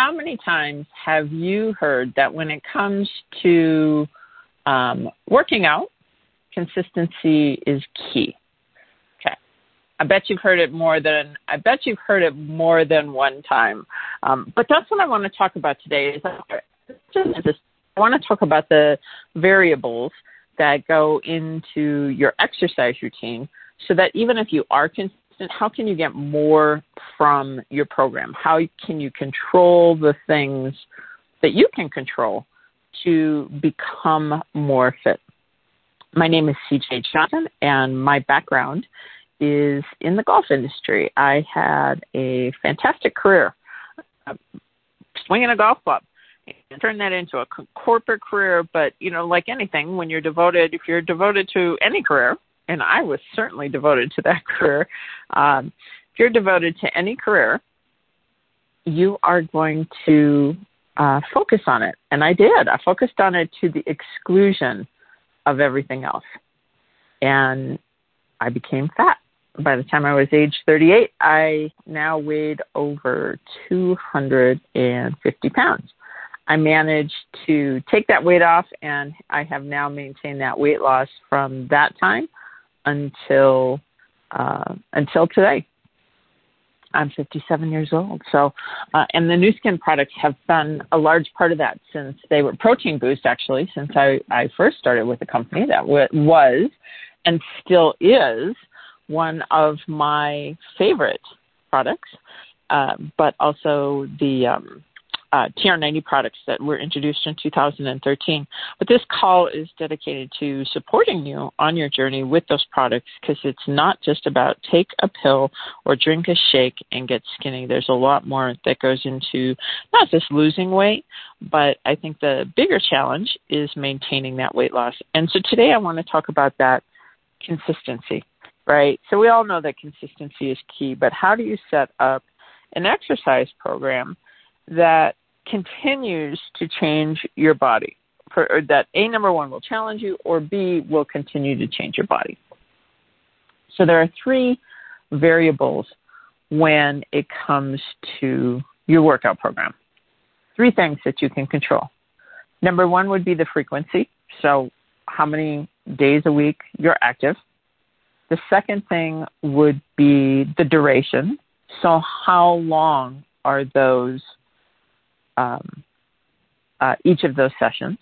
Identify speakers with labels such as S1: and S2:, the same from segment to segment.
S1: how many times have you heard that when it comes to um, working out, consistency is key? Okay, I bet you've heard it more than I bet you've heard it more than one time. Um, but that's what I want to talk about today. Is I want to talk about the variables that go into your exercise routine, so that even if you are consistent how can you get more from your program? How can you control the things that you can control to become more fit? My name is CJ Johnson, and my background is in the golf industry. I had a fantastic career uh, swinging a golf club and turn that into a corporate career. But, you know, like anything, when you're devoted, if you're devoted to any career, and I was certainly devoted to that career. Um, if you're devoted to any career, you are going to uh, focus on it. And I did. I focused on it to the exclusion of everything else. And I became fat. By the time I was age 38, I now weighed over 250 pounds. I managed to take that weight off, and I have now maintained that weight loss from that time until uh, until today. I'm 57 years old. So, uh, and the Nu Skin products have been a large part of that since they were Protein Boost, actually, since I, I first started with the company. That w- was and still is one of my favorite products, uh, but also the um, uh, TR90 products that were introduced in 2013. But this call is dedicated to supporting you on your journey with those products because it's not just about take a pill or drink a shake and get skinny. There's a lot more that goes into not just losing weight, but I think the bigger challenge is maintaining that weight loss. And so today I want to talk about that consistency, right? So we all know that consistency is key, but how do you set up an exercise program that continues to change your body. For, that A, number one, will challenge you, or B, will continue to change your body. So there are three variables when it comes to your workout program. Three things that you can control. Number one would be the frequency. So, how many days a week you're active. The second thing would be the duration. So, how long are those um, uh, each of those sessions.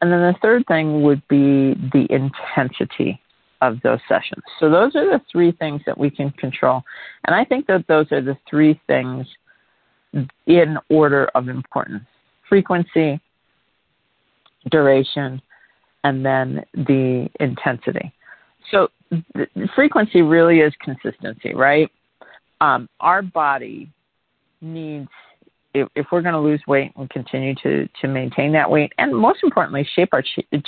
S1: And then the third thing would be the intensity of those sessions. So those are the three things that we can control. And I think that those are the three things in order of importance frequency, duration, and then the intensity. So the frequency really is consistency, right? Um, our body needs if, if we're going to lose weight and continue to to maintain that weight, and most importantly, shape our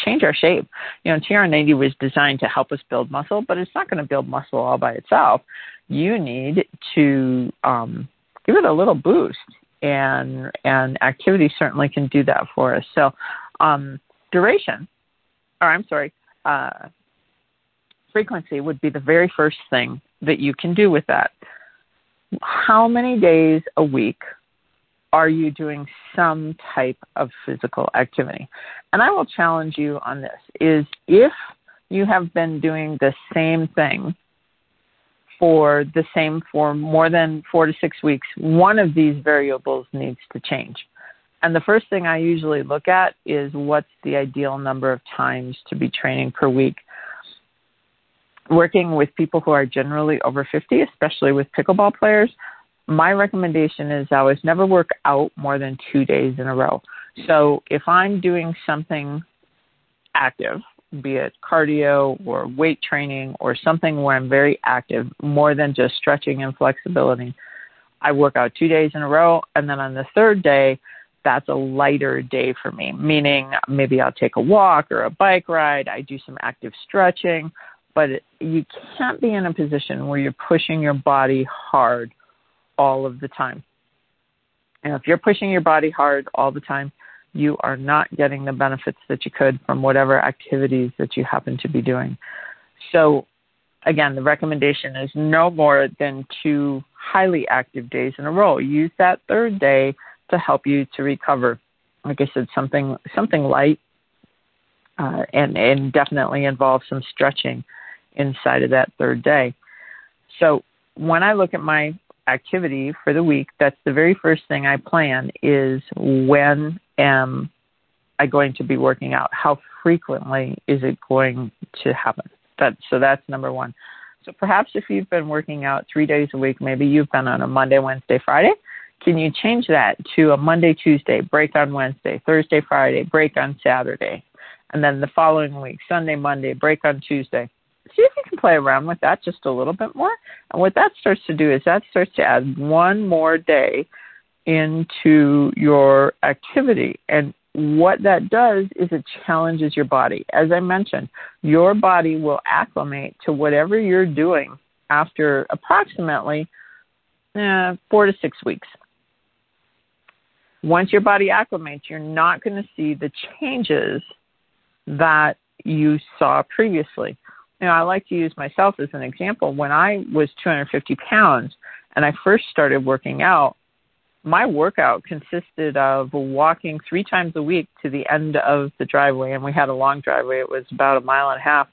S1: change our shape. You know, TR90 was designed to help us build muscle, but it's not going to build muscle all by itself. You need to um, give it a little boost, and and activity certainly can do that for us. So, um, duration, or I'm sorry, uh, frequency would be the very first thing that you can do with that. How many days a week are you doing some type of physical activity? And I will challenge you on this is if you have been doing the same thing for the same for more than 4 to 6 weeks, one of these variables needs to change. And the first thing I usually look at is what's the ideal number of times to be training per week. Working with people who are generally over 50, especially with pickleball players, my recommendation is always never work out more than two days in a row. So if I'm doing something active, be it cardio or weight training or something where I'm very active, more than just stretching and flexibility, I work out two days in a row. And then on the third day, that's a lighter day for me, meaning maybe I'll take a walk or a bike ride. I do some active stretching, but you can't be in a position where you're pushing your body hard all of the time. And if you're pushing your body hard all the time, you are not getting the benefits that you could from whatever activities that you happen to be doing. So, again, the recommendation is no more than two highly active days in a row. Use that third day to help you to recover. Like I said, something something light, uh, and and definitely involve some stretching inside of that third day. So when I look at my activity for the week, that's the very first thing I plan is when am I going to be working out? How frequently is it going to happen? That, so that's number one. So perhaps if you've been working out three days a week, maybe you've been on a Monday, Wednesday, Friday. Can you change that to a Monday, Tuesday, break on Wednesday, Thursday, Friday, break on Saturday, and then the following week, Sunday, Monday, break on Tuesday? See if you can play around with that just a little bit more. And what that starts to do is that starts to add one more day into your activity. And what that does is it challenges your body. As I mentioned, your body will acclimate to whatever you're doing after approximately eh, four to six weeks. Once your body acclimates, you're not going to see the changes that you saw previously. You know, I like to use myself as an example. When I was 250 pounds and I first started working out, my workout consisted of walking three times a week to the end of the driveway, and we had a long driveway. It was about a mile and a half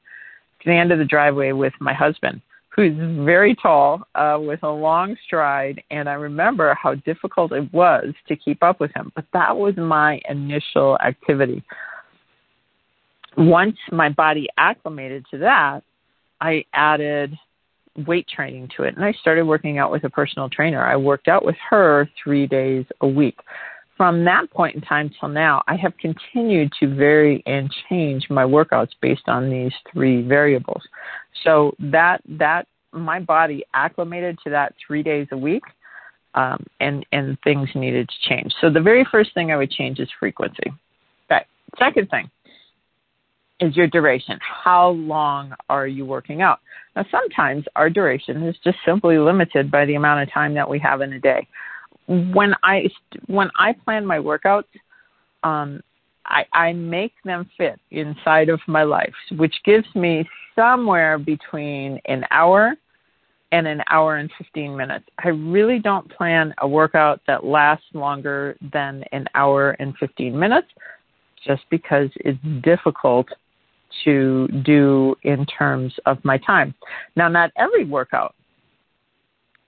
S1: to the end of the driveway with my husband, who's very tall, uh, with a long stride. And I remember how difficult it was to keep up with him. But that was my initial activity. Once my body acclimated to that, I added weight training to it. And I started working out with a personal trainer. I worked out with her three days a week. From that point in time till now, I have continued to vary and change my workouts based on these three variables. So that that my body acclimated to that three days a week, um, and and things needed to change. So the very first thing I would change is frequency. Okay. Second thing, is your duration. How long are you working out? Now, sometimes our duration is just simply limited by the amount of time that we have in a day. When I when I plan my workouts, um, I, I make them fit inside of my life, which gives me somewhere between an hour and an hour and 15 minutes. I really don't plan a workout that lasts longer than an hour and 15 minutes just because it's difficult to do in terms of my time. Now, not every workout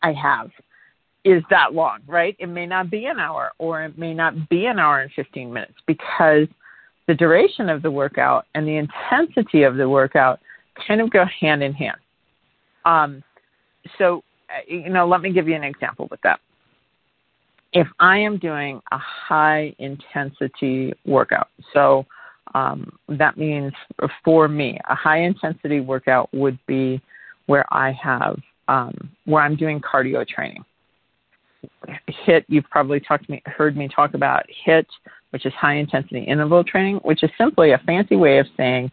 S1: I have is that long, right? It may not be an hour or it may not be an hour and 15 minutes because the duration of the workout and the intensity of the workout kind of go hand in hand. Um, so, uh, you know, let me give you an example with that. If I am doing a high intensity workout, so um, that means for me, a high intensity workout would be where I have um, where I'm doing cardio training. HIIT, you've probably talked me, heard me talk about HIIT, which is high intensity interval training, which is simply a fancy way of saying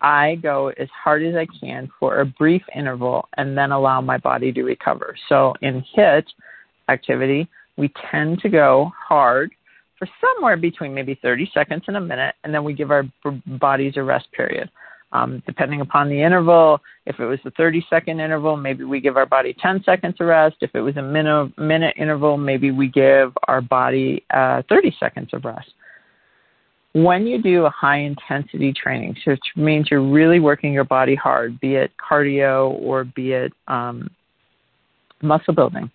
S1: I go as hard as I can for a brief interval and then allow my body to recover. So in HIIT activity, we tend to go hard for somewhere between maybe 30 seconds and a minute, and then we give our bodies a rest period. Um, depending upon the interval, if it was a 30 second interval, maybe we give our body 10 seconds of rest. If it was a minute, minute interval, maybe we give our body uh, 30 seconds of rest. When you do a high intensity training, which means you're really working your body hard, be it cardio or be it um, muscle building,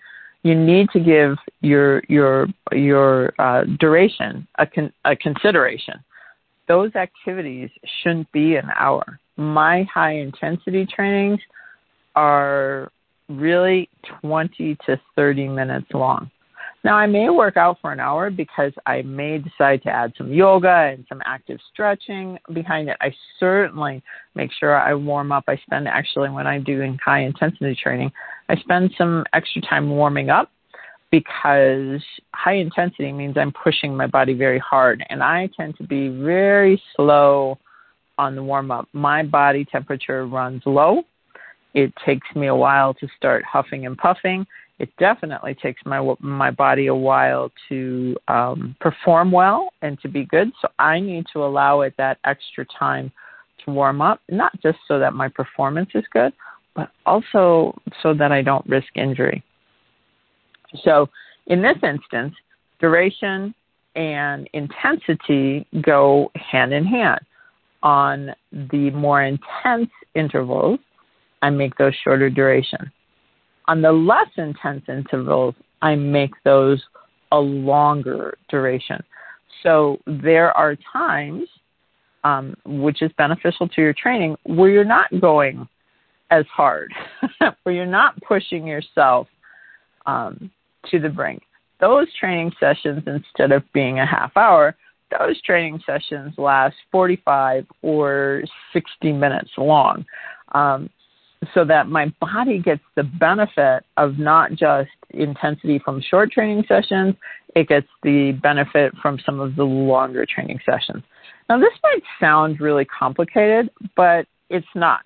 S1: you need to give your your your uh, duration a, con- a consideration. Those activities shouldn't be an hour. My high intensity trainings are really 20 to 30 minutes long. Now, I may work out for an hour because I may decide to add some yoga and some active stretching behind it. I certainly make sure I warm up. I spend actually, when I'm doing high intensity training, I spend some extra time warming up because high intensity means I'm pushing my body very hard. And I tend to be very slow on the warm up. My body temperature runs low. It takes me a while to start huffing and puffing it definitely takes my my body a while to um, perform well and to be good. So I need to allow it that extra time to warm up, not just so that my performance is good, but also so that I don't risk injury. So in this instance, duration and intensity go hand in hand. On the more intense intervals, I make those shorter duration. On the less intense intervals, I make those a longer duration. So there are times, um, which is beneficial to your training, where you're not going as hard, where you're not pushing yourself um, to the brink. Those training sessions, instead of being a half hour, those training sessions last 45 or 60 minutes long. Um, so that my body gets the benefit of not just intensity from short training sessions, it gets the benefit from some of the longer training sessions. Now, this might sound really complicated, but it's not.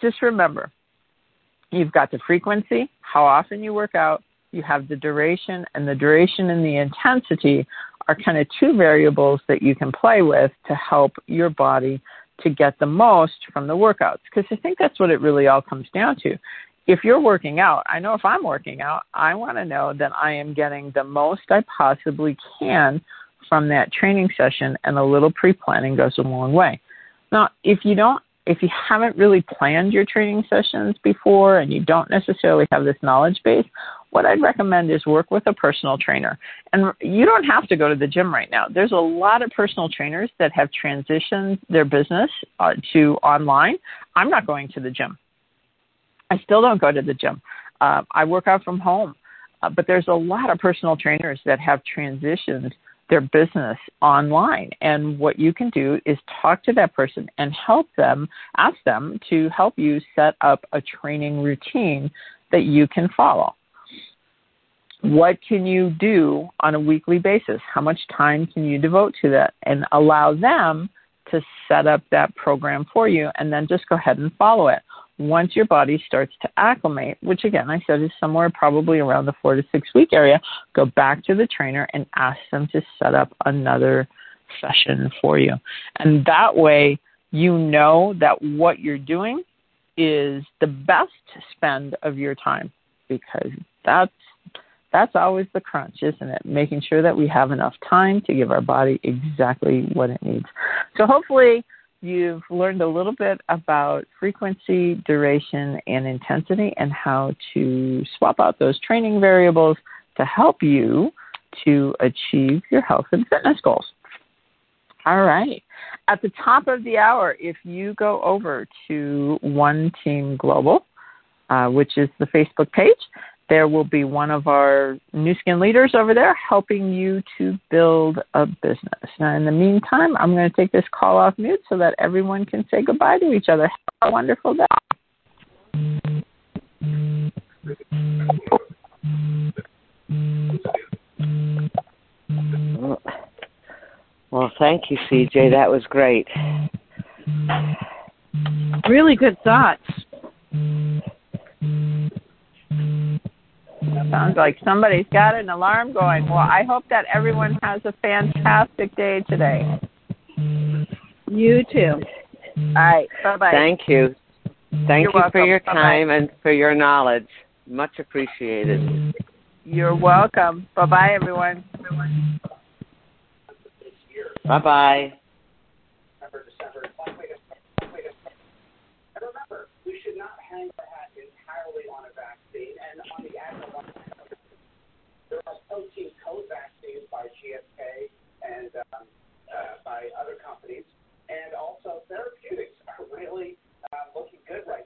S1: Just remember, you've got the frequency, how often you work out, you have the duration, and the duration and the intensity are kind of two variables that you can play with to help your body to get the most from the workouts. Because I think that's what it really all comes down to. If you're working out, I know if I'm working out, I want to know that I am getting the most I possibly can from that training session, and a little pre planning goes a long way. Now, if you don't if you haven't really planned your training sessions before and you don't necessarily have this knowledge base, what I'd recommend is work with a personal trainer. And you don't have to go to the gym right now. There's a lot of personal trainers that have transitioned their business uh, to online. I'm not going to the gym. I still don't go to the gym. Uh, I work out from home. Uh, but there's a lot of personal trainers that have transitioned their business online. And what you can do is talk to that person and help them, ask them to help you set up a training routine that you can follow. What can you do on a weekly basis? How much time can you devote to that? And allow them to set up that program for you and then just go ahead and follow it once your body starts to acclimate, which again I said is somewhere probably around the four to six week area, go back to the trainer and ask them to set up another session for you. And that way you know that what you're doing is the best spend of your time because that's that's always the crunch, isn't it? Making sure that we have enough time to give our body exactly what it needs. So hopefully you've learned a little bit about frequency, duration, and intensity and how to swap out those training variables to help you to achieve your health and fitness goals. All right. At the top of the hour, if you go over to One Team Global, uh, which is the Facebook page, there will be one of our Nu Skin leaders over there helping you to build a business. Now, in the meantime, I'm going to take this call off mute so that everyone can say goodbye to each other. Have a wonderful day.
S2: Well, thank you, CJ. That was great.
S3: Really good thoughts.
S1: Sounds like somebody's got an alarm going. Well, I hope that everyone has a fantastic day today.
S3: You too.
S1: All right. Bye bye.
S2: Thank you. Thank
S1: You're
S2: you
S1: welcome.
S2: for your
S1: Bye-bye.
S2: time and for your knowledge. Much appreciated.
S1: You're welcome. Bye bye, everyone.
S2: Bye bye.
S4: by GSK and um, uh, by other companies. And also, therapeutics are really um, looking good right now.